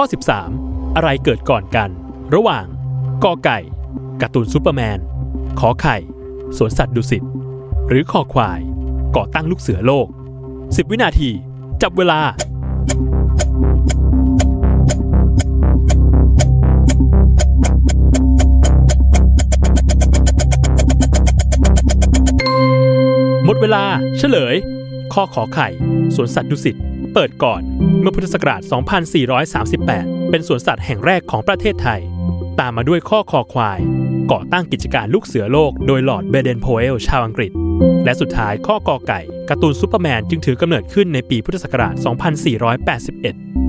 ข้อ 13 อะไรเกิดก่อนกัน ระหว่างกอไก่การ์ตูนซูเปอร์แมน ขอไข่สวนสัตว์ดุสิต หรือคอควาย ก่อตั้งลูกเสือโลก 10 วินาที จับเวลา หมดเวลาเฉลย ข้อขอไข่ สวนสัตว์ดุสิต เปิดก่อนเมื่อพุทธศักราช 2438 เป็นสวนสัตว์แห่งแรกของประเทศไทย ตามมาด้วยข้อคอควาย ก่อตั้งกิจการลูกเสือโลกโดยลอร์ดเบเดนโพเอลชาวอังกฤษ และสุดท้ายข้อกอไก่การ์ตูนซูเปอร์แมนจึงถือกำเนิดขึ้นในปีพุทธศักราช 2481